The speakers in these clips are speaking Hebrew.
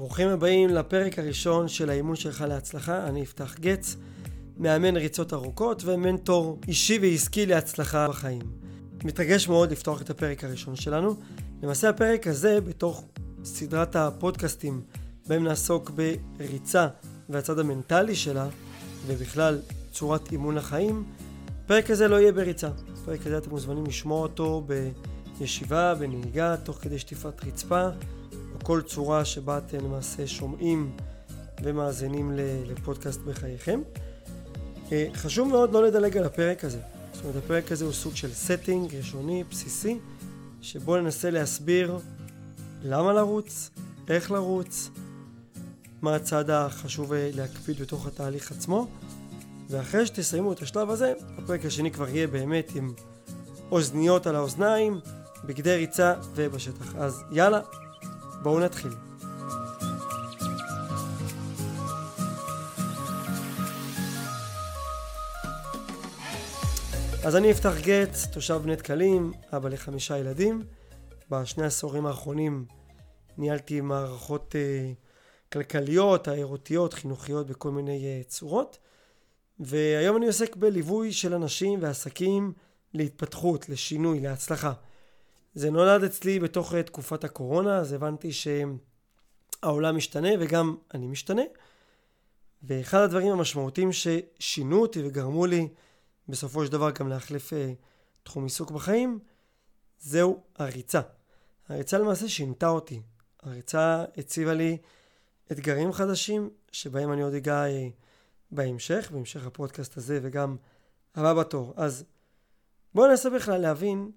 ברוכים הבאים לפרק הראשון של האימון שלך להצלחה, אני אפתח גץ, מאמן ריצות ארוכות ומנטור אישי ועסקי להצלחה בחיים. מתרגש מאוד לפתוח את הפרק הראשון שלנו. למעשה הפרק הזה, בתוך סדרת הפודקאסטים בהם נעסוק בריצה והצד המנטלי שלה, ובכלל צורת אימון החיים, הפרק הזה לא יהיה בריצה. הפרק הזה אתם מוזמנים לשמוע אותו בישיבה, בנהיגה, תוך כדי שטיפת רצפה. כל צורה שבה אתם למעשה שומעים ומאזינים לפודקאסט בחייכם. אה, חשוב מאוד לא לדלג על הפרק הזה. זאת אומרת, הפרק הזה הוא סוג של setting ראשוני, בסיסי, שבו ננסה להסביר למה לרוץ, איך לרוץ, מה הצעד החשוב להקפיד בתוך התהליך עצמו, ואחרי שתסיימו את השלב הזה, הפרק השני כבר יהיה באמת עם אוזניות על האוזניים, בגדי ריצה ובשטח. אז יאללה, בואו נתחיל. אז אני אפתח גץ, תושב בני דקלים, אבא לחמישה ילדים. בשני העשורים האחרונים ניהלתי מערכות uh, כלכליות, תיירותיות, חינוכיות בכל מיני uh, צורות. והיום אני עוסק בליווי של אנשים ועסקים להתפתחות, לשינוי, להצלחה. זה נולד אצלי בתוך אה, תקופת הקורונה, אז הבנתי שהעולם משתנה וגם אני משתנה. ואחד הדברים המשמעותיים ששינו אותי וגרמו לי בסופו של דבר גם להחליף אה, תחום עיסוק בחיים, זהו הריצה. הריצה למעשה שינתה אותי. הריצה הציבה לי אתגרים חדשים, שבהם אני עוד אגע אה, בהמשך, בהמשך הפודקאסט הזה וגם הבא בתור. אז בואו ננסה בכלל להבין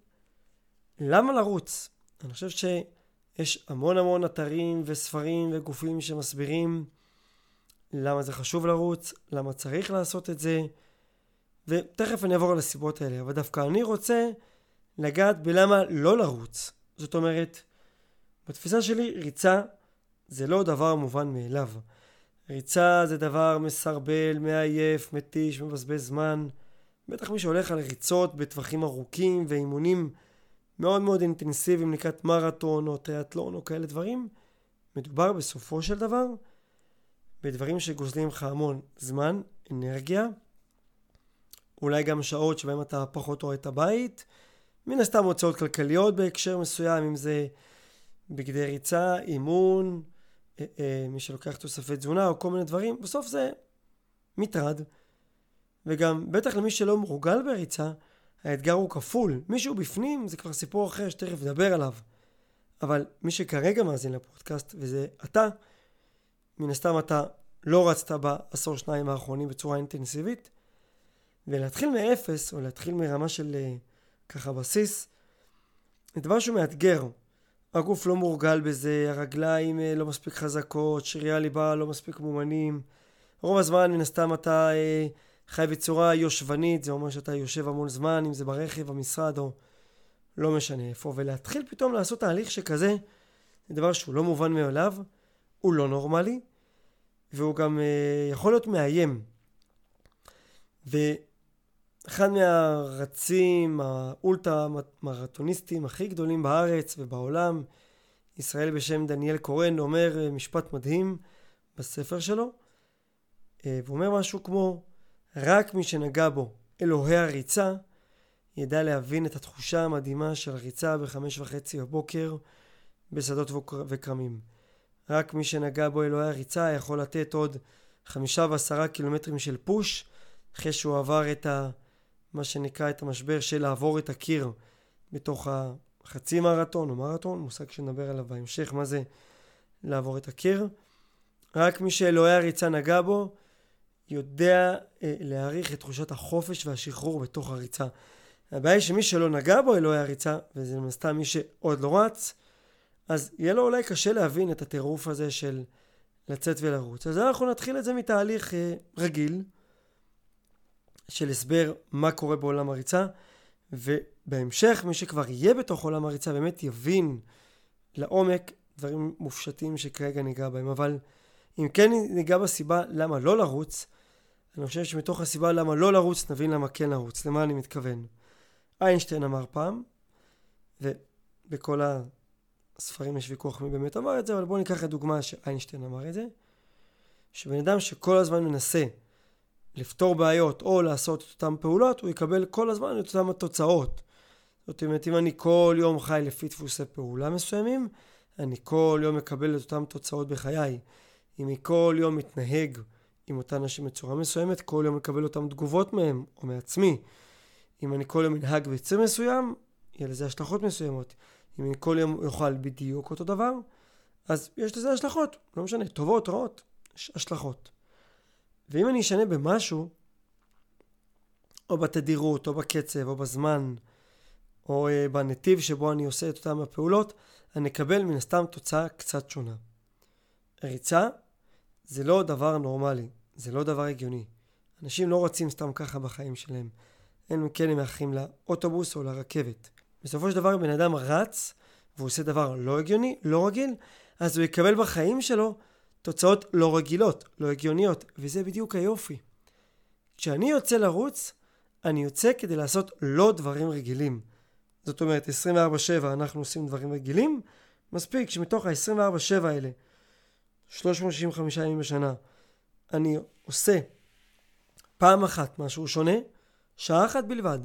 למה לרוץ? אני חושב שיש המון המון אתרים וספרים וגופים שמסבירים למה זה חשוב לרוץ, למה צריך לעשות את זה, ותכף אני אעבור על הסיבות האלה, אבל דווקא אני רוצה לגעת בלמה לא לרוץ. זאת אומרת, בתפיסה שלי ריצה זה לא דבר מובן מאליו. ריצה זה דבר מסרבל, מעייף, מתיש, מבזבז זמן. בטח מי שהולך על ריצות בטווחים ארוכים ואימונים מאוד מאוד אינטנסיביים לקראת מרתון או תיאטלון או כאלה דברים, מדובר בסופו של דבר בדברים שגוזלים לך המון זמן, אנרגיה, אולי גם שעות שבהם אתה פחות רואה את הבית, מן הסתם הוצאות כלכליות בהקשר מסוים, אם זה בגדי ריצה, אימון, אה, אה, מי שלוקח תוספי תזונה או כל מיני דברים, בסוף זה מטרד. וגם בטח למי שלא מורגל בריצה, האתגר הוא כפול. מישהו בפנים זה כבר סיפור אחר שתכף נדבר עליו. אבל מי שכרגע מאזין לפודקאסט, וזה אתה, מן הסתם אתה לא רצת בעשור שניים האחרונים בצורה אינטנסיבית, ולהתחיל מאפס, או להתחיל מרמה של אה, ככה בסיס, זה דבר שהוא מאתגר. הגוף לא מורגל בזה, הרגליים אה, לא מספיק חזקות, שרירי הליבה לא מספיק מאומנים. רוב הזמן מן הסתם אתה אה, חי בצורה יושבנית, זה אומר שאתה יושב המון זמן, אם זה ברכב, במשרד או לא משנה איפה, ולהתחיל פתאום לעשות תהליך שכזה, זה דבר שהוא לא מובן מאליו, הוא לא נורמלי, והוא גם אה, יכול להיות מאיים. ואחד מהרצים, האולטרה מרתוניסטים הכי גדולים בארץ ובעולם, ישראל בשם דניאל קורן, אומר אה, משפט מדהים בספר שלו, אה, והוא אומר משהו כמו רק מי שנגע בו אלוהי הריצה, ידע להבין את התחושה המדהימה של ריצה בחמש וחצי בבוקר בשדות וכרמים. רק מי שנגע בו אלוהי הריצה יכול לתת עוד חמישה ועשרה קילומטרים של פוש אחרי שהוא עבר את ה... מה שנקרא את המשבר של לעבור את הקיר בתוך החצי מרתון או מרתון, מושג שנדבר עליו בהמשך, מה זה לעבור את הקיר. רק מי שאלוהי הריצה נגע בו יודע אה, להעריך את תחושת החופש והשחרור בתוך הריצה. הבעיה היא שמי שלא נגע בו אלוהי הריצה, וזה סתם מי שעוד לא רץ, אז יהיה לו אולי קשה להבין את הטירוף הזה של לצאת ולרוץ. אז אנחנו נתחיל את זה מתהליך אה, רגיל של הסבר מה קורה בעולם הריצה, ובהמשך מי שכבר יהיה בתוך עולם הריצה באמת יבין לעומק דברים מופשטים שכרגע ניגע בהם. אבל אם כן ניגע בסיבה למה לא לרוץ, אני חושב שמתוך הסיבה למה לא לרוץ, נבין למה כן לרוץ. למה אני מתכוון? איינשטיין אמר פעם, ובכל ספרים יש ויכוח מי באמת אמר את זה, אבל בואו ניקח את דוגמה שאיינשטיין אמר את זה, שבן אדם שכל הזמן מנסה לפתור בעיות או לעשות את אותן פעולות, הוא יקבל כל הזמן את אותן התוצאות. זאת אומרת, אם אני כל יום חי לפי דפוסי פעולה מסוימים, אני כל יום מקבל את אותן תוצאות בחיי. אם אני כל יום מתנהג עם אותן אנשים בצורה מסוימת, כל יום מקבל אותן תגובות מהם או מעצמי. אם אני כל יום מנהג ביצע מסוים, יהיה לזה השלכות מסוימות. אם אני כל יום אוכל בדיוק אותו דבר, אז יש לזה השלכות, לא משנה, טובות, רעות, יש השלכות. ואם אני אשנה במשהו, או בתדירות, או בקצב, או בזמן, או uh, בנתיב שבו אני עושה את אותן הפעולות, אני אקבל מן הסתם תוצאה קצת שונה. ריצה זה לא דבר נורמלי, זה לא דבר הגיוני. אנשים לא רצים סתם ככה בחיים שלהם. אין כן הם מאחרים לאוטובוס או לרכבת. בסופו של דבר בן אדם רץ והוא עושה דבר לא הגיוני, לא רגיל, אז הוא יקבל בחיים שלו תוצאות לא רגילות, לא הגיוניות, וזה בדיוק היופי. כשאני יוצא לרוץ, אני יוצא כדי לעשות לא דברים רגילים. זאת אומרת, 24/7 אנחנו עושים דברים רגילים, מספיק שמתוך ה-24/7 האלה, 365 ימים בשנה, אני עושה פעם אחת משהו שונה, שעה אחת בלבד,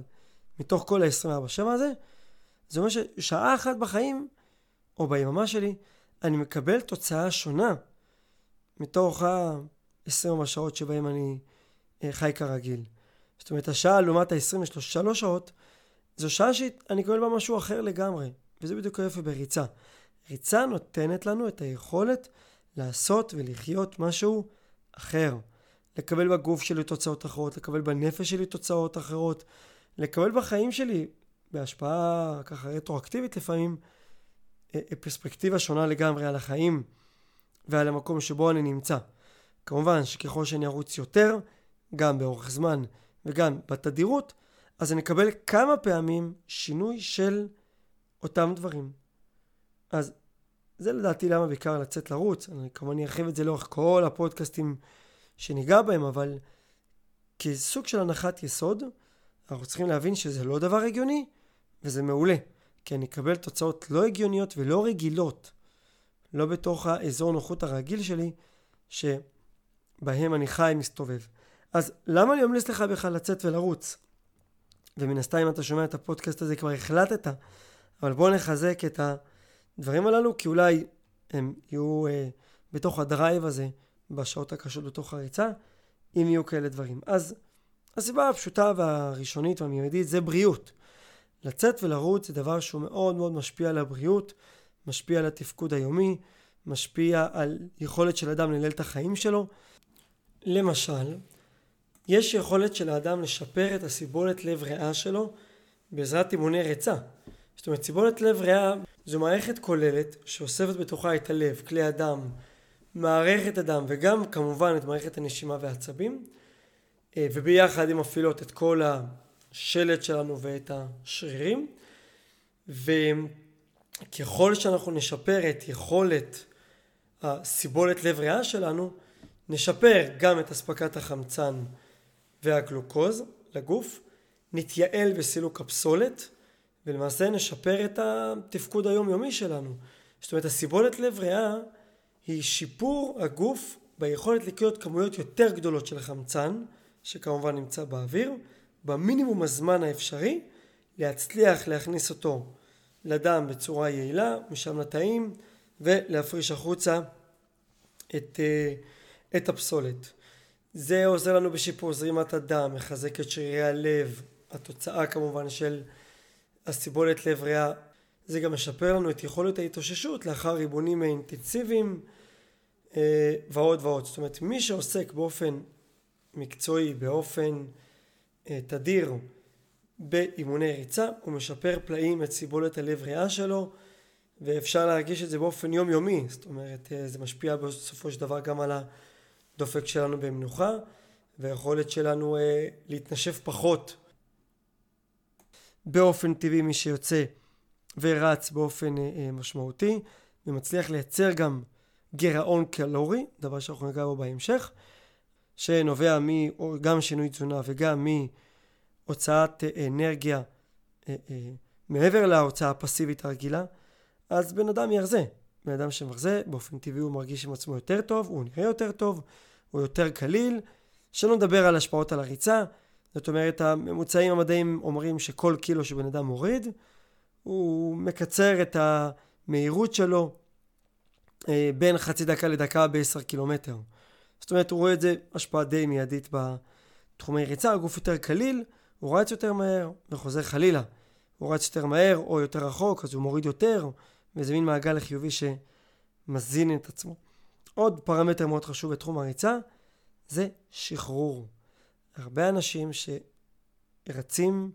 מתוך כל ה-24/7 הזה, זה אומר ששעה אחת בחיים, או ביממה שלי, אני מקבל תוצאה שונה מתוך ה-20 שעות שבהם אני אה, חי כרגיל. זאת אומרת, השעה לעומת ה-23 שעות, זו שעה שאני אקבל בה משהו אחר לגמרי, וזה בדיוק היופי בריצה. ריצה נותנת לנו את היכולת לעשות ולחיות משהו אחר. לקבל בגוף שלי תוצאות אחרות, לקבל בנפש שלי תוצאות אחרות, לקבל בחיים שלי, בהשפעה ככה רטרואקטיבית לפעמים, אה, אה, פרספקטיבה שונה לגמרי על החיים ועל המקום שבו אני נמצא. כמובן שככל שאני ארוץ יותר, גם באורך זמן וגם בתדירות, אז אני אקבל כמה פעמים שינוי של אותם דברים. אז זה לדעתי למה בעיקר לצאת לרוץ, אני כמובן ארחיב את זה לאורך כל הפודקאסטים שניגע בהם, אבל כסוג של הנחת יסוד, אנחנו צריכים להבין שזה לא דבר הגיוני, וזה מעולה, כי אני אקבל תוצאות לא הגיוניות ולא רגילות, לא בתוך האזור נוחות הרגיל שלי, שבהם אני חי מסתובב. אז למה אני ממליץ לך בכלל לצאת ולרוץ? ומן הסתם אם אתה שומע את הפודקאסט הזה כבר החלטת, אבל בוא נחזק את הדברים הללו, כי אולי הם יהיו אה, בתוך הדרייב הזה, בשעות הקשות בתוך הריצה, אם יהיו כאלה דברים. אז הסיבה הפשוטה והראשונית והמיידית זה בריאות. לצאת ולרוץ זה דבר שהוא מאוד מאוד משפיע על הבריאות, משפיע על התפקוד היומי, משפיע על יכולת של אדם לנהל את החיים שלו. למשל, יש יכולת של האדם לשפר את הסיבולת לב ריאה שלו בעזרת אימוני ריצה. זאת אומרת, סיבולת לב ריאה זו מערכת כוללת שאוספת בתוכה את הלב, כלי הדם, מערכת הדם וגם כמובן את מערכת הנשימה והעצבים אה, וביחד הן מפעילות את כל השלד שלנו ואת השרירים. וככל שאנחנו נשפר את יכולת הסיבולת לב ריאה שלנו נשפר גם את אספקת החמצן והגלוקוז לגוף, נתייעל בסילוק הפסולת ולמעשה נשפר את התפקוד היומיומי שלנו. זאת אומרת הסיבולת לב ריאה היא שיפור הגוף ביכולת לקלוט כמויות יותר גדולות של חמצן, שכמובן נמצא באוויר, במינימום הזמן האפשרי, להצליח להכניס אותו לדם בצורה יעילה, משם לתאים, ולהפריש החוצה את, אה, את הפסולת. זה עוזר לנו בשיפור זרימת הדם, מחזק את שרירי הלב, התוצאה כמובן של הסיבולת לב ריאה. זה גם משפר לנו את יכולת ההתאוששות לאחר ריבונים אינטנסיביים אה, ועוד ועוד. זאת אומרת, מי שעוסק באופן מקצועי, באופן אה, תדיר באימוני ריצה, הוא משפר פלאים את סיבולת הלב ריאה שלו, ואפשר להרגיש את זה באופן יומיומי. זאת אומרת, אה, זה משפיע בסופו של דבר גם על הדופק שלנו במנוחה, והיכולת שלנו להתנשף פחות באופן טבעי מי שיוצא ורץ באופן אה, אה, משמעותי, ומצליח לייצר גם גירעון קלורי, דבר שאנחנו ניגע בו בהמשך, שנובע גם שינוי תזונה וגם מהוצאת אנרגיה מעבר להוצאה הפסיבית הרגילה. אז בן אדם ירזה. בן אדם שמרזה, באופן טבעי הוא מרגיש עם עצמו יותר טוב, הוא נראה יותר טוב, הוא יותר קליל. שלא נדבר על השפעות על הריצה. זאת אומרת, הממוצעים המדעיים אומרים שכל קילו שבן אדם מוריד, הוא מקצר את המהירות שלו אה, בין חצי דקה לדקה ב-10 קילומטר. זאת אומרת, הוא רואה את זה השפעה די מיידית בתחומי ריצה, הגוף יותר קליל, הוא רץ יותר מהר וחוזר חלילה. הוא רץ יותר מהר או יותר רחוק, אז הוא מוריד יותר, וזה מין מעגל חיובי שמזין את עצמו. עוד פרמטר מאוד חשוב בתחום הריצה זה שחרור. הרבה אנשים שרצים,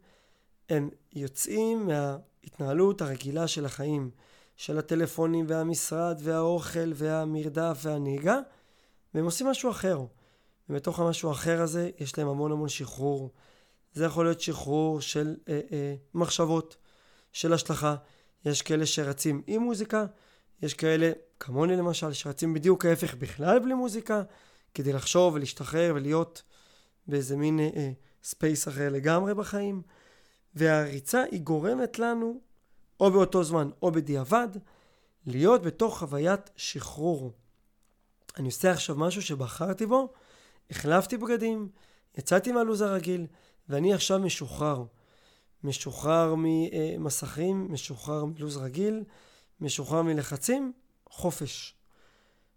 הם יוצאים מההתנהלות הרגילה של החיים, של הטלפונים והמשרד והאוכל והמרדף והנהיגה, והם עושים משהו אחר. ובתוך המשהו האחר הזה יש להם המון המון שחרור. זה יכול להיות שחרור של אה, אה, מחשבות, של השלכה. יש כאלה שרצים עם מוזיקה, יש כאלה, כמוני למשל, שרצים בדיוק ההפך בכלל בלי מוזיקה, כדי לחשוב ולהשתחרר ולהיות באיזה מין אה, אה, space אחר לגמרי בחיים. והריצה היא גורמת לנו, או באותו זמן או בדיעבד, להיות בתוך חוויית שחרור. אני עושה עכשיו משהו שבחרתי בו, החלפתי בגדים, יצאתי מהלו"ז הרגיל, ואני עכשיו משוחרר. משוחרר ממסכים, משוחרר מלו"ז רגיל, משוחרר מלחצים, חופש.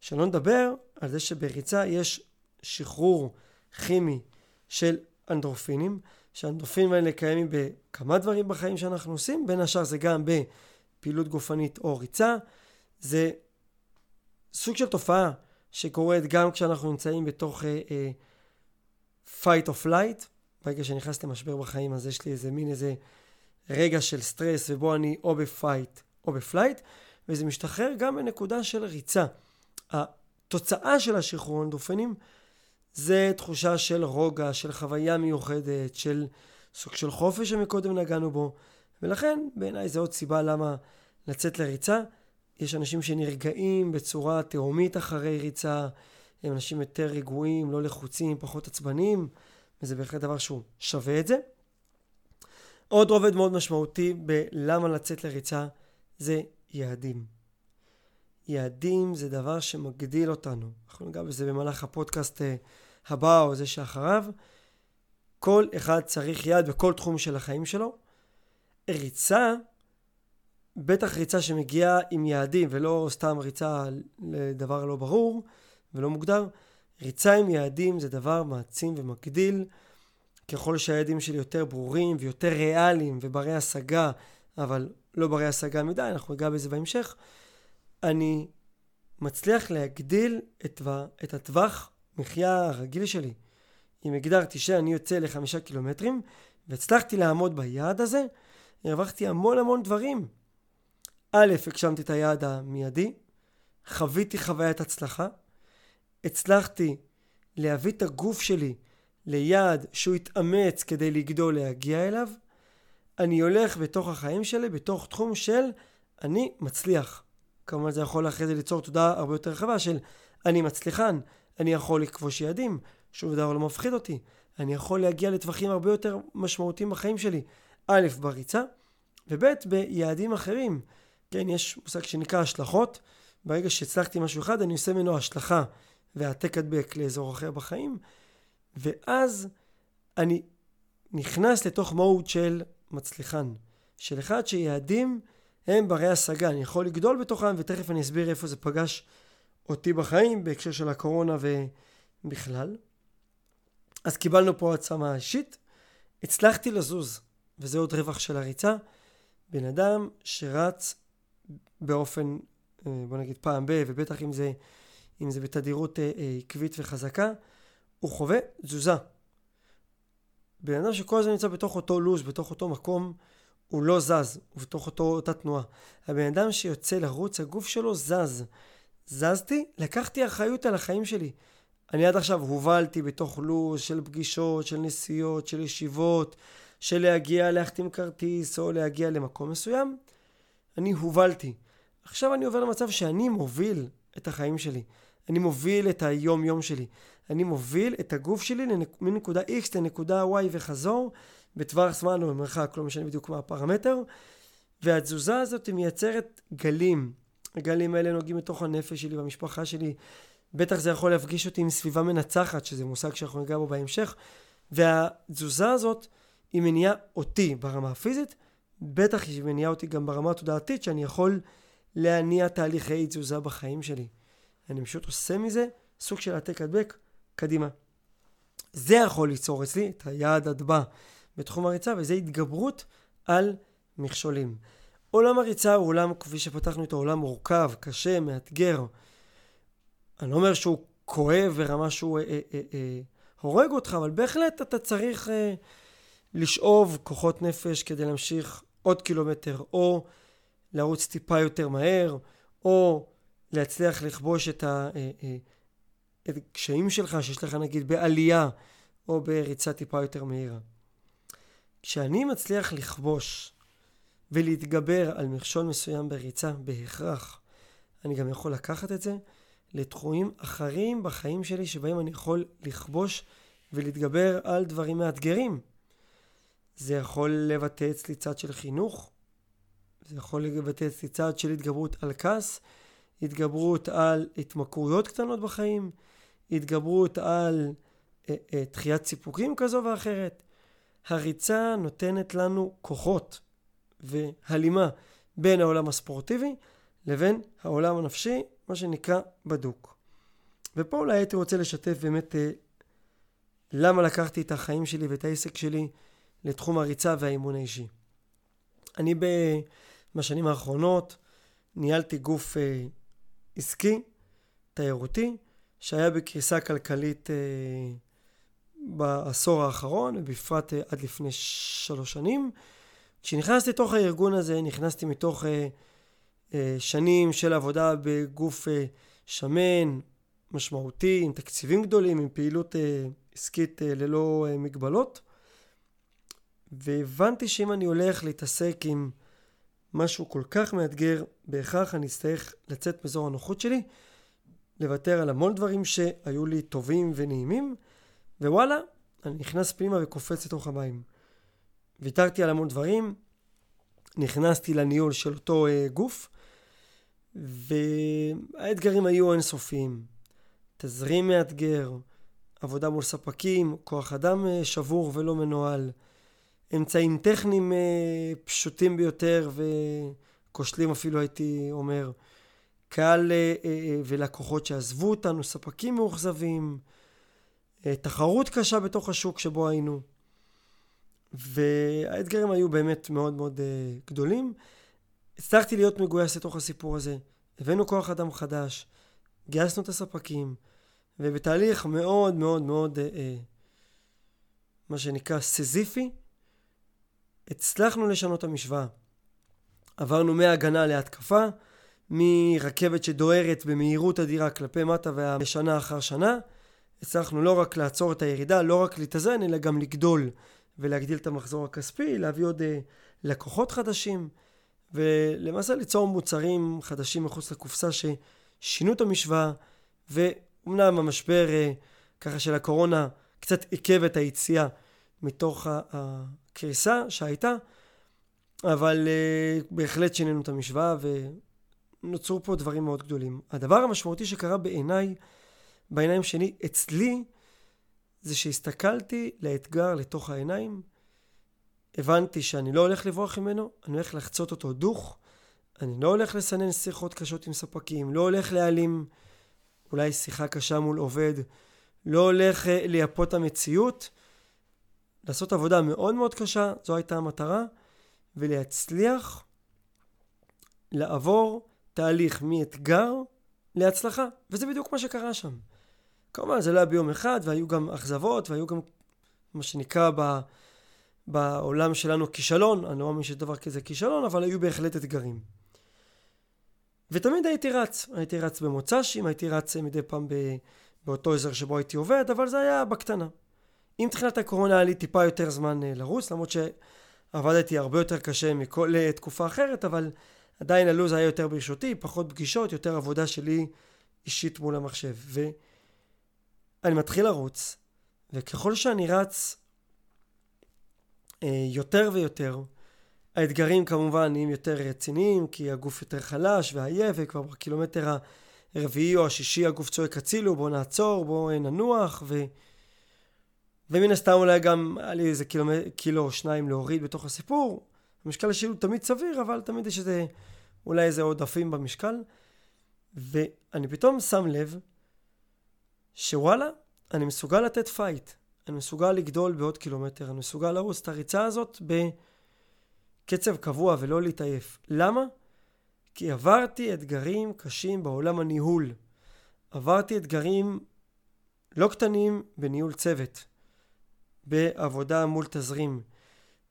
שלא נדבר על זה שבריצה יש שחרור כימי של אנדרופינים, שהאנדרופינים האלה קיימים בכמה דברים בחיים שאנחנו עושים, בין השאר זה גם בפעילות גופנית או ריצה, זה סוג של תופעה שקורית גם כשאנחנו נמצאים בתוך uh, uh, fight or flight, ברגע שנכנסתי למשבר בחיים אז יש לי איזה מין איזה רגע של סטרס ובו אני או ב fight או ב flight, וזה משתחרר גם בנקודה של ריצה. התוצאה של השחרור אנדורפינים זה תחושה של רוגע, של חוויה מיוחדת, של סוג של חופש שמקודם נגענו בו, ולכן בעיניי זה עוד סיבה למה לצאת לריצה. יש אנשים שנרגעים בצורה תהומית אחרי ריצה, הם אנשים יותר רגועים, לא לחוצים, פחות עצבניים, וזה בהחלט דבר שהוא שווה את זה. עוד רובד מאוד משמעותי בלמה לצאת לריצה זה יעדים. יעדים זה דבר שמגדיל אותנו. אנחנו ניגע בזה במהלך הפודקאסט אה, הבא או זה שאחריו. כל אחד צריך יעד בכל תחום של החיים שלו. ריצה, בטח ריצה שמגיעה עם יעדים ולא סתם ריצה לדבר לא ברור ולא מוגדר, ריצה עם יעדים זה דבר מעצים ומגדיל. ככל שהיעדים שלי יותר ברורים ויותר ריאליים וברי השגה, אבל לא ברי השגה מדי, אנחנו ניגע בזה בהמשך, אני מצליח להגדיל את, את הטווח מחיה הרגיל שלי. אם הגדרתי שאני יוצא לחמישה קילומטרים והצלחתי לעמוד ביעד הזה, הרווחתי המון המון דברים. א', הגשמתי את היעד המיידי, חוויתי חוויית הצלחה, הצלחתי להביא את הגוף שלי ליעד שהוא התאמץ כדי לגדול להגיע אליו, אני הולך בתוך החיים שלי, בתוך תחום של אני מצליח. כמובן זה יכול אחרי זה ליצור תודעה הרבה יותר רחבה של אני מצליחן, אני יכול לכבוש יעדים, שום דבר לא מפחיד אותי, אני יכול להגיע לטווחים הרבה יותר משמעותיים בחיים שלי, א', בריצה, וב', ביעדים אחרים. כן, יש מושג שנקרא השלכות, ברגע שהצלחתי משהו אחד אני עושה ממנו השלכה והעתק הדבק לאזור אחר בחיים, ואז אני נכנס לתוך מוד של מצליחן, של אחד שיעדים הם ברי השגה, אני יכול לגדול בתוכם ותכף אני אסביר איפה זה פגש אותי בחיים בהקשר של הקורונה ובכלל. אז קיבלנו פה עצמה אישית, הצלחתי לזוז, וזה עוד רווח של הריצה. בן אדם שרץ באופן, אה, בוא נגיד פעם ב, ובטח אם זה, אם זה בתדירות אה, אה, עקבית וחזקה, הוא חווה תזוזה. בן אדם שכל הזמן נמצא בתוך אותו לו"ז, בתוך אותו מקום, הוא לא זז, הוא בתוך אותו, אותה תנועה. הבן אדם שיוצא לרוץ, הגוף שלו זז. זזתי, לקחתי אחריות על החיים שלי. אני עד עכשיו הובלתי בתוך לו"ז של פגישות, של נסיעות, של ישיבות, של להגיע להחתים כרטיס או להגיע למקום מסוים. אני הובלתי. עכשיו אני עובר למצב שאני מוביל את החיים שלי. אני מוביל את היום יום שלי. אני מוביל את הגוף שלי מנקודה X לנקודה Y וחזור, בטווח זמן או במרחק, לא משנה בדיוק מה הפרמטר, והתזוזה הזאת מייצרת גלים. הגלים האלה נוגעים לתוך הנפש שלי, במשפחה שלי. בטח זה יכול להפגיש אותי עם סביבה מנצחת, שזה מושג שאנחנו ניגע בו בהמשך. והתזוזה הזאת, היא מניעה אותי ברמה הפיזית, בטח היא מניעה אותי גם ברמה התודעתית, שאני יכול להניע תהליכי תזוזה בחיים שלי. אני פשוט עושה מזה סוג של העתק הדבק קדימה. זה יכול ליצור אצלי את היעד הבא בתחום הריצה, וזה התגברות על מכשולים. עולם הריצה הוא עולם, כפי שפתחנו את העולם, מורכב, קשה, מאתגר. אני לא אומר שהוא כואב ברמה שהוא אה, אה, אה, אה, הורג אותך, אבל בהחלט אתה צריך אה, לשאוב כוחות נפש כדי להמשיך עוד קילומטר, או לרוץ טיפה יותר מהר, או להצליח לכבוש את הקשיים אה, אה, שלך, שיש לך נגיד בעלייה, או בריצה טיפה יותר מהירה. כשאני מצליח לכבוש ולהתגבר על מכשול מסוים בריצה, בהכרח, אני גם יכול לקחת את זה לתחומים אחרים בחיים שלי שבהם אני יכול לכבוש ולהתגבר על דברים מאתגרים. זה יכול לבטא אצלי צד של חינוך, זה יכול לבטא אצלי צד של התגברות על כעס, התגברות על התמכרויות קטנות בחיים, התגברות על אה, אה, דחיית סיפוקים כזו ואחרת. הריצה נותנת לנו כוחות והלימה בין העולם הספורטיבי לבין העולם הנפשי, מה שנקרא בדוק. ופה אולי הייתי רוצה לשתף באמת אה, למה לקחתי את החיים שלי ואת העסק שלי לתחום הריצה והאימון האישי. אני בשנים האחרונות ניהלתי גוף אה, עסקי, תיירותי, שהיה בקריסה כלכלית אה, בעשור האחרון, ובפרט אה, עד לפני שלוש שנים. כשנכנסתי לתוך הארגון הזה, נכנסתי מתוך אה, אה, שנים של עבודה בגוף אה, שמן, משמעותי, עם תקציבים גדולים, עם פעילות אה, עסקית אה, ללא אה, מגבלות. והבנתי שאם אני הולך להתעסק עם משהו כל כך מאתגר, בהכרח אני אצטרך לצאת מאזור הנוחות שלי, לוותר על המון דברים שהיו לי טובים ונעימים, ווואלה, אני נכנס פנימה וקופץ לתוך המים. ויתרתי על המון דברים, נכנסתי לניהול של אותו uh, גוף, והאתגרים היו אינסופיים. תזרים מאתגר, עבודה מול ספקים, כוח אדם uh, שבור ולא מנוהל, אמצעים טכניים uh, פשוטים ביותר וכושלים אפילו הייתי אומר, קהל uh, uh, ולקוחות שעזבו אותנו, ספקים מאוכזבים, uh, תחרות קשה בתוך השוק שבו היינו. והאתגרים היו באמת מאוד מאוד uh, גדולים. הצלחתי להיות מגויס לתוך הסיפור הזה. הבאנו כוח אדם חדש, גייסנו את הספקים, ובתהליך מאוד מאוד מאוד, uh, uh, מה שנקרא סזיפי, הצלחנו לשנות את המשוואה. עברנו מהגנה להתקפה, מרכבת שדוהרת במהירות אדירה כלפי מטה ושנה אחר שנה. הצלחנו לא רק לעצור את הירידה, לא רק להתאזן, אלא גם לגדול ולהגדיל את המחזור הכספי, להביא עוד uh, לקוחות חדשים, ולמעשה ליצור מוצרים חדשים מחוץ לקופסה ששינו את המשוואה, ואומנם המשבר uh, ככה של הקורונה קצת עיכב את היציאה מתוך הקריסה שהייתה, אבל uh, בהחלט שינינו את המשוואה ונוצרו פה דברים מאוד גדולים. הדבר המשמעותי שקרה בעיניי, בעיניים שלי, אצלי, זה שהסתכלתי לאתגר לתוך העיניים, הבנתי שאני לא הולך לברוח ממנו, אני הולך לחצות אותו דוך, אני לא הולך לסנן שיחות קשות עם ספקים, לא הולך להעלים אולי שיחה קשה מול עובד, לא הולך אה, לייפות המציאות, לעשות עבודה מאוד מאוד קשה, זו הייתה המטרה, ולהצליח לעבור תהליך מאתגר להצלחה, וזה בדיוק מה שקרה שם. כמובן זה לא היה ביום אחד, והיו גם אכזבות, והיו גם מה שנקרא ב, בעולם שלנו כישלון, אני לא מאמין שיש דבר כזה כישלון, אבל היו בהחלט אתגרים. ותמיד הייתי רץ, הייתי רץ במוצ"שים, הייתי רץ מדי פעם ב, באותו אזור שבו הייתי עובד, אבל זה היה בקטנה. עם תחילת הקורונה היה לי טיפה יותר זמן אה, לרוץ, למרות שעבדתי הרבה יותר קשה מכל אה, תקופה אחרת, אבל עדיין הלו"ז היה יותר ברשותי, פחות פגישות, יותר עבודה שלי אישית מול המחשב. ואני מתחיל לרוץ, וככל שאני רץ אה, יותר ויותר, האתגרים כמובן נהיים יותר רציניים, כי הגוף יותר חלש ועייף, וכבר בקילומטר הרביעי או השישי הגוף צועק הצילו, בואו נעצור, בואו ננוח, ו... ומן הסתם אולי גם היה לי איזה קילו, קילו או שניים להוריד בתוך הסיפור. המשקל השני הוא תמיד סביר, אבל תמיד יש איזה, אולי איזה עודפים במשקל. ואני פתאום שם לב שוואלה, אני מסוגל לתת fight. אני מסוגל לגדול בעוד קילומטר, אני מסוגל לרוץ את הריצה הזאת בקצב קבוע ולא להתעייף. למה? כי עברתי אתגרים קשים בעולם הניהול. עברתי אתגרים לא קטנים בניהול צוות, בעבודה מול תזרים,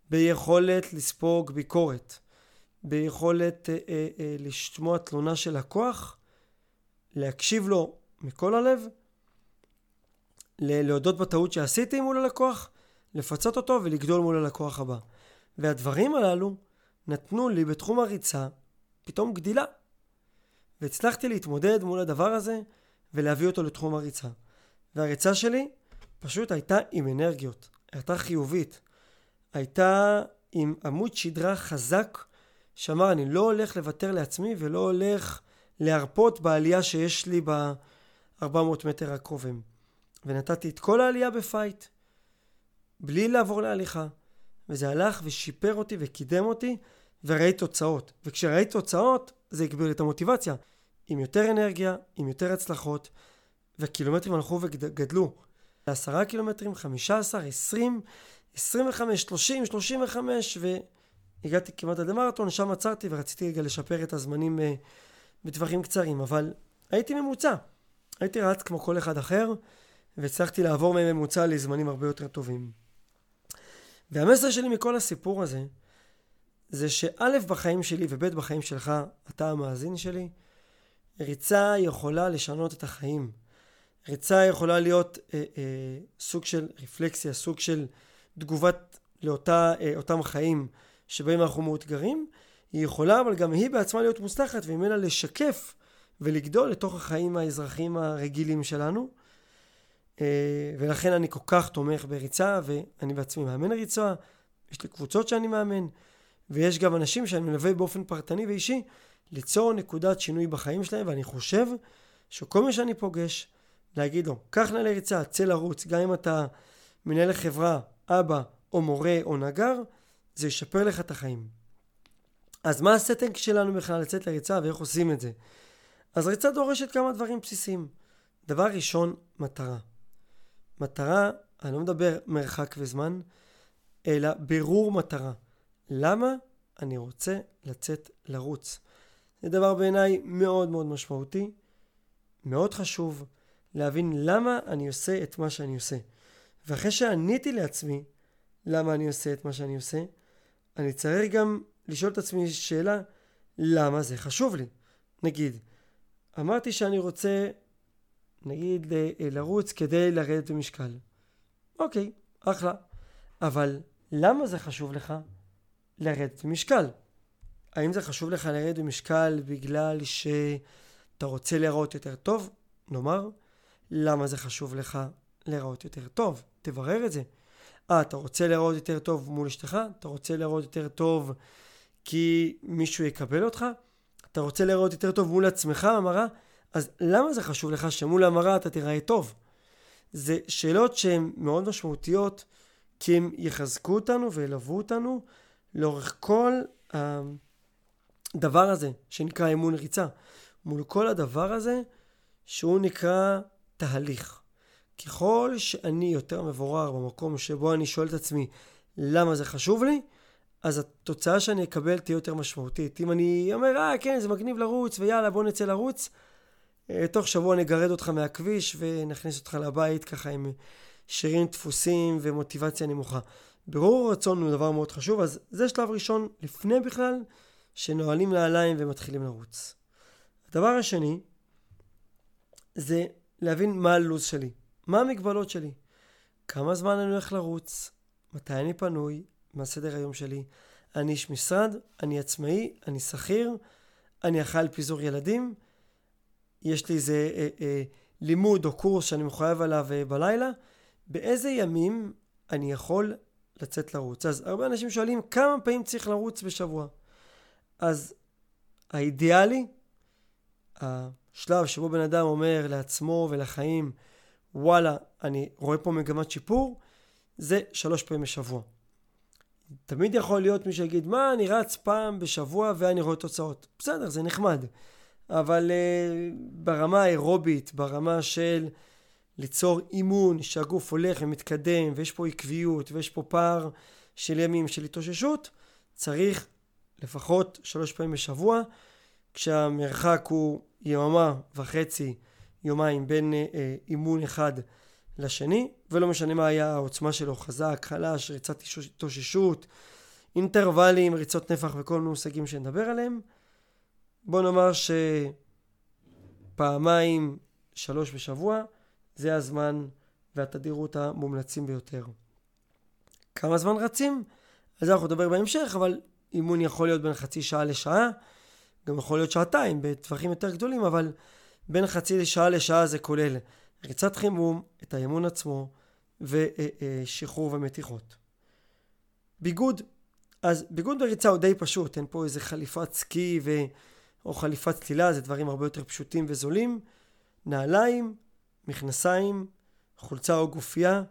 ביכולת לספוג ביקורת, ביכולת אה, אה, אה, לשמוע תלונה של לקוח, להקשיב לו מכל הלב, להודות בטעות שעשיתי מול הלקוח, לפצות אותו ולגדול מול הלקוח הבא. והדברים הללו נתנו לי בתחום הריצה פתאום גדילה. והצלחתי להתמודד מול הדבר הזה ולהביא אותו לתחום הריצה. והריצה שלי פשוט הייתה עם אנרגיות, הייתה חיובית, הייתה עם עמוד שדרה חזק שאמר אני לא הולך לוותר לעצמי ולא הולך להרפות בעלייה שיש לי ב-400 מטר הקרובים. ונתתי את כל העלייה בפייט, בלי לעבור להליכה. וזה הלך ושיפר אותי וקידם אותי, וראיתי תוצאות. וכשראיתי תוצאות, זה הגביר לי את המוטיבציה. עם יותר אנרגיה, עם יותר הצלחות, והקילומטרים הלכו וגדלו. עשרה קילומטרים, חמישה עשר, עשרים, עשרים וחמש, שלושים, שלושים וחמש, והגעתי כמעט עד למרתון, שם עצרתי ורציתי רגע לשפר את הזמנים uh, בטווחים קצרים, אבל הייתי ממוצע. הייתי רץ כמו כל אחד אחר, והצלחתי לעבור מממוצע לזמנים הרבה יותר טובים. והמסר שלי מכל הסיפור הזה, זה שא' בחיים שלי וב' בחיים שלך, אתה המאזין שלי, ריצה יכולה לשנות את החיים. ריצה יכולה להיות אה, אה, סוג של רפלקסיה, סוג של תגובת לאותם אה, חיים שבהם אנחנו מאותגרים. היא יכולה אבל גם היא בעצמה להיות מוצלחת וממנה לשקף ולגדול לתוך החיים האזרחיים הרגילים שלנו. אה, ולכן אני כל כך תומך בריצה, ואני בעצמי מאמן ריצה, יש לי קבוצות שאני מאמן, ויש גם אנשים שאני מלווה באופן פרטני ואישי ליצור נקודת שינוי בחיים שלהם, ואני חושב שכל מי שאני פוגש, להגיד לו, קח נא לריצה, צא לרוץ, גם אם אתה מנהל חברה, אבא, או מורה, או נגר, זה ישפר לך את החיים. אז מה הסטינג שלנו בכלל לצאת לריצה ואיך עושים את זה? אז ריצה דורשת כמה דברים בסיסיים. דבר ראשון, מטרה. מטרה, אני לא מדבר מרחק וזמן, אלא ברור מטרה. למה אני רוצה לצאת לרוץ? זה דבר בעיניי מאוד מאוד משמעותי, מאוד חשוב להבין למה אני עושה את מה שאני עושה. ואחרי שעניתי לעצמי למה אני עושה את מה שאני עושה, אני צריך גם לשאול את עצמי שאלה, למה זה חשוב לי? נגיד, אמרתי שאני רוצה נגיד אה, לרוץ כדי לרדת במשקל. אוקיי, אחלה. אבל למה זה חשוב לך לרדת במשקל? האם זה חשוב לך לרדת במשקל בגלל שאתה רוצה להיראות יותר טוב? נאמר, למה זה חשוב לך להיראות יותר טוב? תברר את זה. אה, אתה רוצה להיראות יותר טוב מול אשתך? אתה רוצה להיראות יותר טוב כי מישהו יקבל אותך? אתה רוצה להיראות יותר טוב מול עצמך במראה? אז למה זה חשוב לך שמול המראה אתה תיראה טוב? זה שאלות שהן מאוד משמעותיות, כי הן יחזקו אותנו וילוו אותנו לאורך כל הדבר הזה שנקרא אמון ריצה. מול כל הדבר הזה שהוא נקרא תהליך. ככל שאני יותר מבורר במקום שבו אני שואל את עצמי למה זה חשוב לי, אז התוצאה שאני אקבל תהיה יותר משמעותית. אם אני אומר, אה, כן, זה מגניב לרוץ, ויאללה, בוא נצא לרוץ, תוך שבוע נגרד אותך מהכביש ונכניס אותך לבית ככה עם שירים דפוסים ומוטיבציה נמוכה. ברור רצון הוא דבר מאוד חשוב, אז זה שלב ראשון לפני בכלל שנועלים נעליים ומתחילים לרוץ. הדבר השני זה להבין מה הלו"ז שלי, מה המגבלות שלי, כמה זמן אני הולך לרוץ, מתי אני פנוי, מה סדר היום שלי. אני איש משרד, אני עצמאי, אני שכיר, אני אחראי פיזור ילדים, יש לי איזה אה, אה, לימוד או קורס שאני מחויב עליו אה, בלילה, באיזה ימים אני יכול לצאת לרוץ. אז הרבה אנשים שואלים כמה פעמים צריך לרוץ בשבוע. אז האידיאלי, השלב שבו בן אדם אומר לעצמו ולחיים, וואלה, אני רואה פה מגמת שיפור, זה שלוש פעמים בשבוע. תמיד יכול להיות מי שיגיד, מה, אני רץ פעם בשבוע ואני רואה תוצאות. בסדר, זה נחמד. אבל uh, ברמה האירובית, ברמה של ליצור אימון, שהגוף הולך ומתקדם, ויש פה עקביות, ויש פה פער של ימים של התאוששות, צריך לפחות שלוש פעמים בשבוע, כשהמרחק הוא יממה וחצי, יומיים, בין uh, אימון אחד לשני, ולא משנה מה היה העוצמה שלו, חזק, חלש, ריצת התאוששות, אינטרוולים, ריצות נפח וכל מיני מושגים שנדבר עליהם. בוא נאמר שפעמיים, שלוש בשבוע, זה הזמן והתדירות המומלצים ביותר. כמה זמן רצים? על זה אנחנו נדבר בהמשך, אבל אימון יכול להיות בין חצי שעה לשעה, גם יכול להיות שעתיים בטווחים יותר גדולים, אבל בין חצי שעה לשעה זה כולל ריצת חימום, את האימון עצמו ושחרור ומתיחות. ביגוד, אז ביגוד בריצה הוא די פשוט, אין פה איזה חליפת סקי ו... או חליפת צלילה, זה דברים הרבה יותר פשוטים וזולים. נעליים, מכנסיים, חולצה או גופייה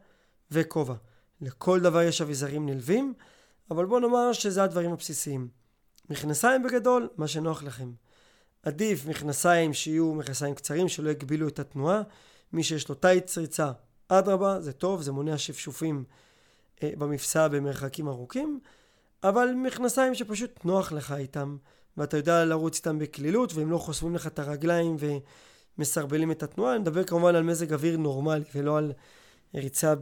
וכובע. לכל דבר יש אביזרים נלווים, אבל בוא נאמר שזה הדברים הבסיסיים. מכנסיים בגדול, מה שנוח לכם. עדיף מכנסיים שיהיו מכנסיים קצרים, שלא יגבילו את התנועה. מי שיש לו טייץ ריצה, אדרבה, זה טוב, זה מונע שפשופים אה, במפסע במרחקים ארוכים, אבל מכנסיים שפשוט נוח לך איתם, ואתה יודע לרוץ איתם בקלילות, והם לא חוסמים לך את הרגליים ומסרבלים את התנועה. אני מדבר כמובן על מזג אוויר נורמלי, ולא על ריצה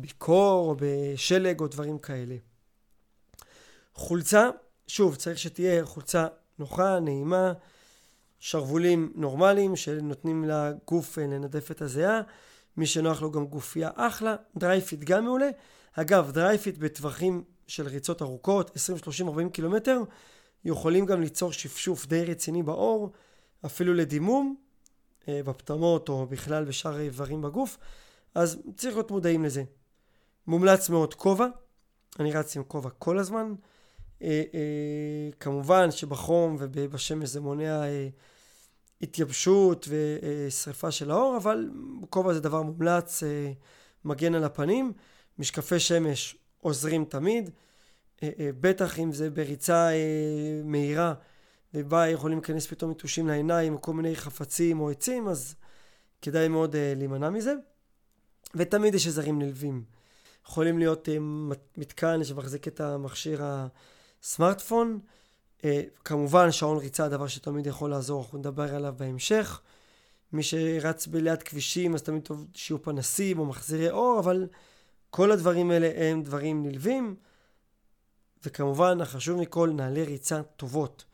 בקור או בשלג או דברים כאלה. חולצה, שוב, צריך שתהיה חולצה נוחה, נעימה, שרוולים נורמליים שנותנים לגוף אה, לנדף את הזיעה. מי שנוח לו גם גופייה אחלה, דריי-פיט גם מעולה. אגב, דרייפיט בטווחים של ריצות ארוכות, 20, 30, 40 קילומטר, יכולים גם ליצור שפשוף די רציני בעור, אפילו לדימום, אה, בפטמות או בכלל בשאר איברים בגוף, אז צריך להיות מודעים לזה. מומלץ מאוד כובע, אני רץ עם כובע כל הזמן. אה, אה, כמובן שבחום ובשמש זה מונע אה, התייבשות ושריפה של האור, אבל כובע זה דבר מומלץ, אה, מגן על הפנים. משקפי שמש עוזרים תמיד. אה, אה, בטח אם זה בריצה אה, מהירה ובה יכולים להיכנס פתאום יתושים לעיניים או כל מיני חפצים או עצים, אז כדאי מאוד להימנע מזה. ותמיד יש עזרים נלווים. יכולים להיות מתקן שמחזיק את המכשיר הסמארטפון. כמובן שעון ריצה, דבר שתמיד יכול לעזור, אנחנו נדבר עליו בהמשך. מי שרץ בליד כבישים, אז תמיד טוב שיהיו פנסים או מחזירי אור, אבל כל הדברים האלה הם דברים נלווים. וכמובן, החשוב מכל, נעלי ריצה טובות.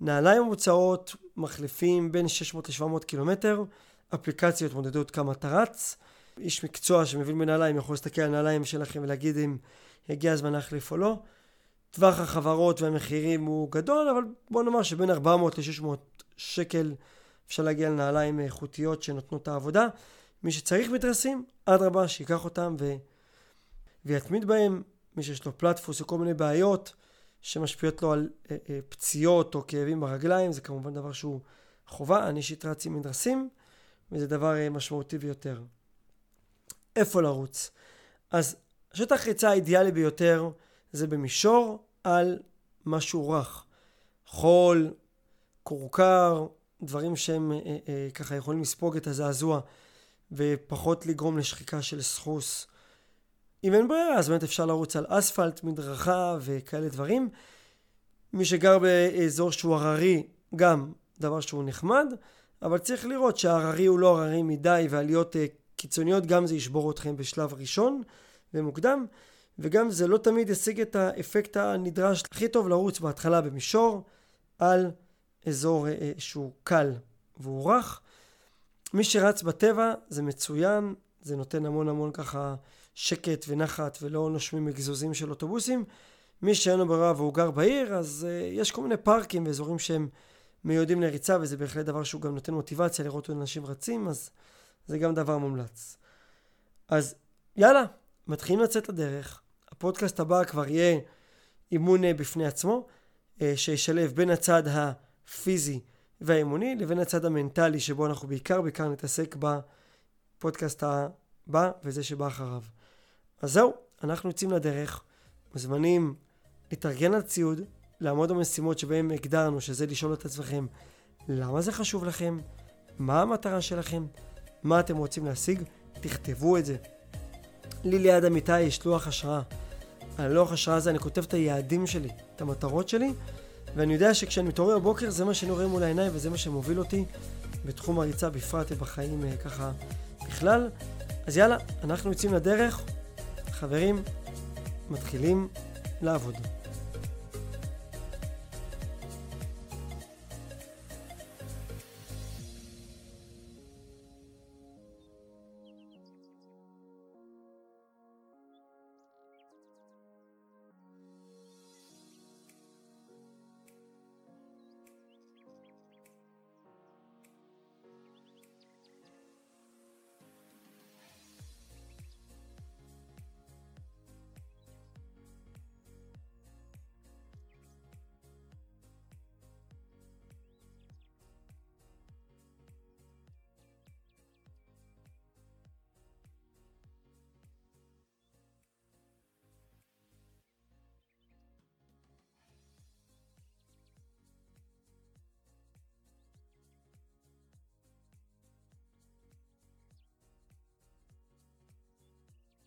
נעליים ממוצעות מחליפים בין 600 ל-700 קילומטר, אפליקציות מודדות כמה אתה רץ. איש מקצוע שמבין בנעליים יכול להסתכל על הנעליים שלכם ולהגיד אם הגיע הזמן להחליף או לא. טווח החברות והמחירים הוא גדול, אבל בוא נאמר שבין 400 ל-600 שקל אפשר להגיע לנעליים איכותיות שנותנות את העבודה. מי שצריך מדרסים, אדרבה, שייקח אותם ו... ויתמיד בהם. מי שיש לו פלטפוס או כל מיני בעיות שמשפיעות לו על אה, אה, פציעות או כאבים ברגליים, זה כמובן דבר שהוא חובה. אני אישית רץ עם מדרסים, וזה דבר אה, משמעותי ביותר. איפה לרוץ? אז שטח ריצה האידיאלי ביותר זה במישור על משהו רך. חול, כורכר, דברים שהם אה, אה, ככה יכולים לספוג את הזעזוע ופחות לגרום לשחיקה של סחוס אם אין ברירה, אז באמת אפשר לרוץ על אספלט, מדרכה וכאלה דברים. מי שגר באזור שהוא הררי, גם דבר שהוא נחמד, אבל צריך לראות שההררי הוא לא הררי מדי ועליות uh, קיצוניות, גם זה ישבור אתכם בשלב ראשון ומוקדם, וגם זה לא תמיד ישיג את האפקט הנדרש. הכי טוב לרוץ בהתחלה במישור על אזור uh, שהוא קל והוא רך. מי שרץ בטבע זה מצוין, זה נותן המון המון ככה שקט ונחת ולא נושמים מגזוזים של אוטובוסים. מי שאין לו ברירה והוא גר בעיר, אז uh, יש כל מיני פארקים ואזורים שהם מיועדים לריצה, וזה בהחלט דבר שהוא גם נותן מוטיבציה לראות אנשים רצים, אז זה גם דבר מומלץ. אז יאללה, מתחילים לצאת לדרך. הפודקאסט הבא כבר יהיה אימון אה, בפני עצמו, אה, שישלב בין הצד הפיזי והאימוני לבין הצד המנטלי, שבו אנחנו בעיקר בעיקר נתעסק בפודקאסט הבא וזה שבא אחריו. אז זהו, אנחנו יוצאים לדרך, מוזמנים להתארגן על ציוד, לעמוד במשימות שבהם הגדרנו, שזה לשאול את עצמכם למה זה חשוב לכם, מה המטרה שלכם, מה אתם רוצים להשיג, תכתבו את זה. לי ליד המיטה יש לוח השראה. על הלוח השראה הזה אני כותב את היעדים שלי, את המטרות שלי, ואני יודע שכשאני מתעורר בבוקר זה מה שאני רואה מול העיניים וזה מה שמוביל אותי בתחום הריצה בפרט ובחיים אה, ככה בכלל. אז יאללה, אנחנו יוצאים לדרך, חברים, מתחילים לעבוד.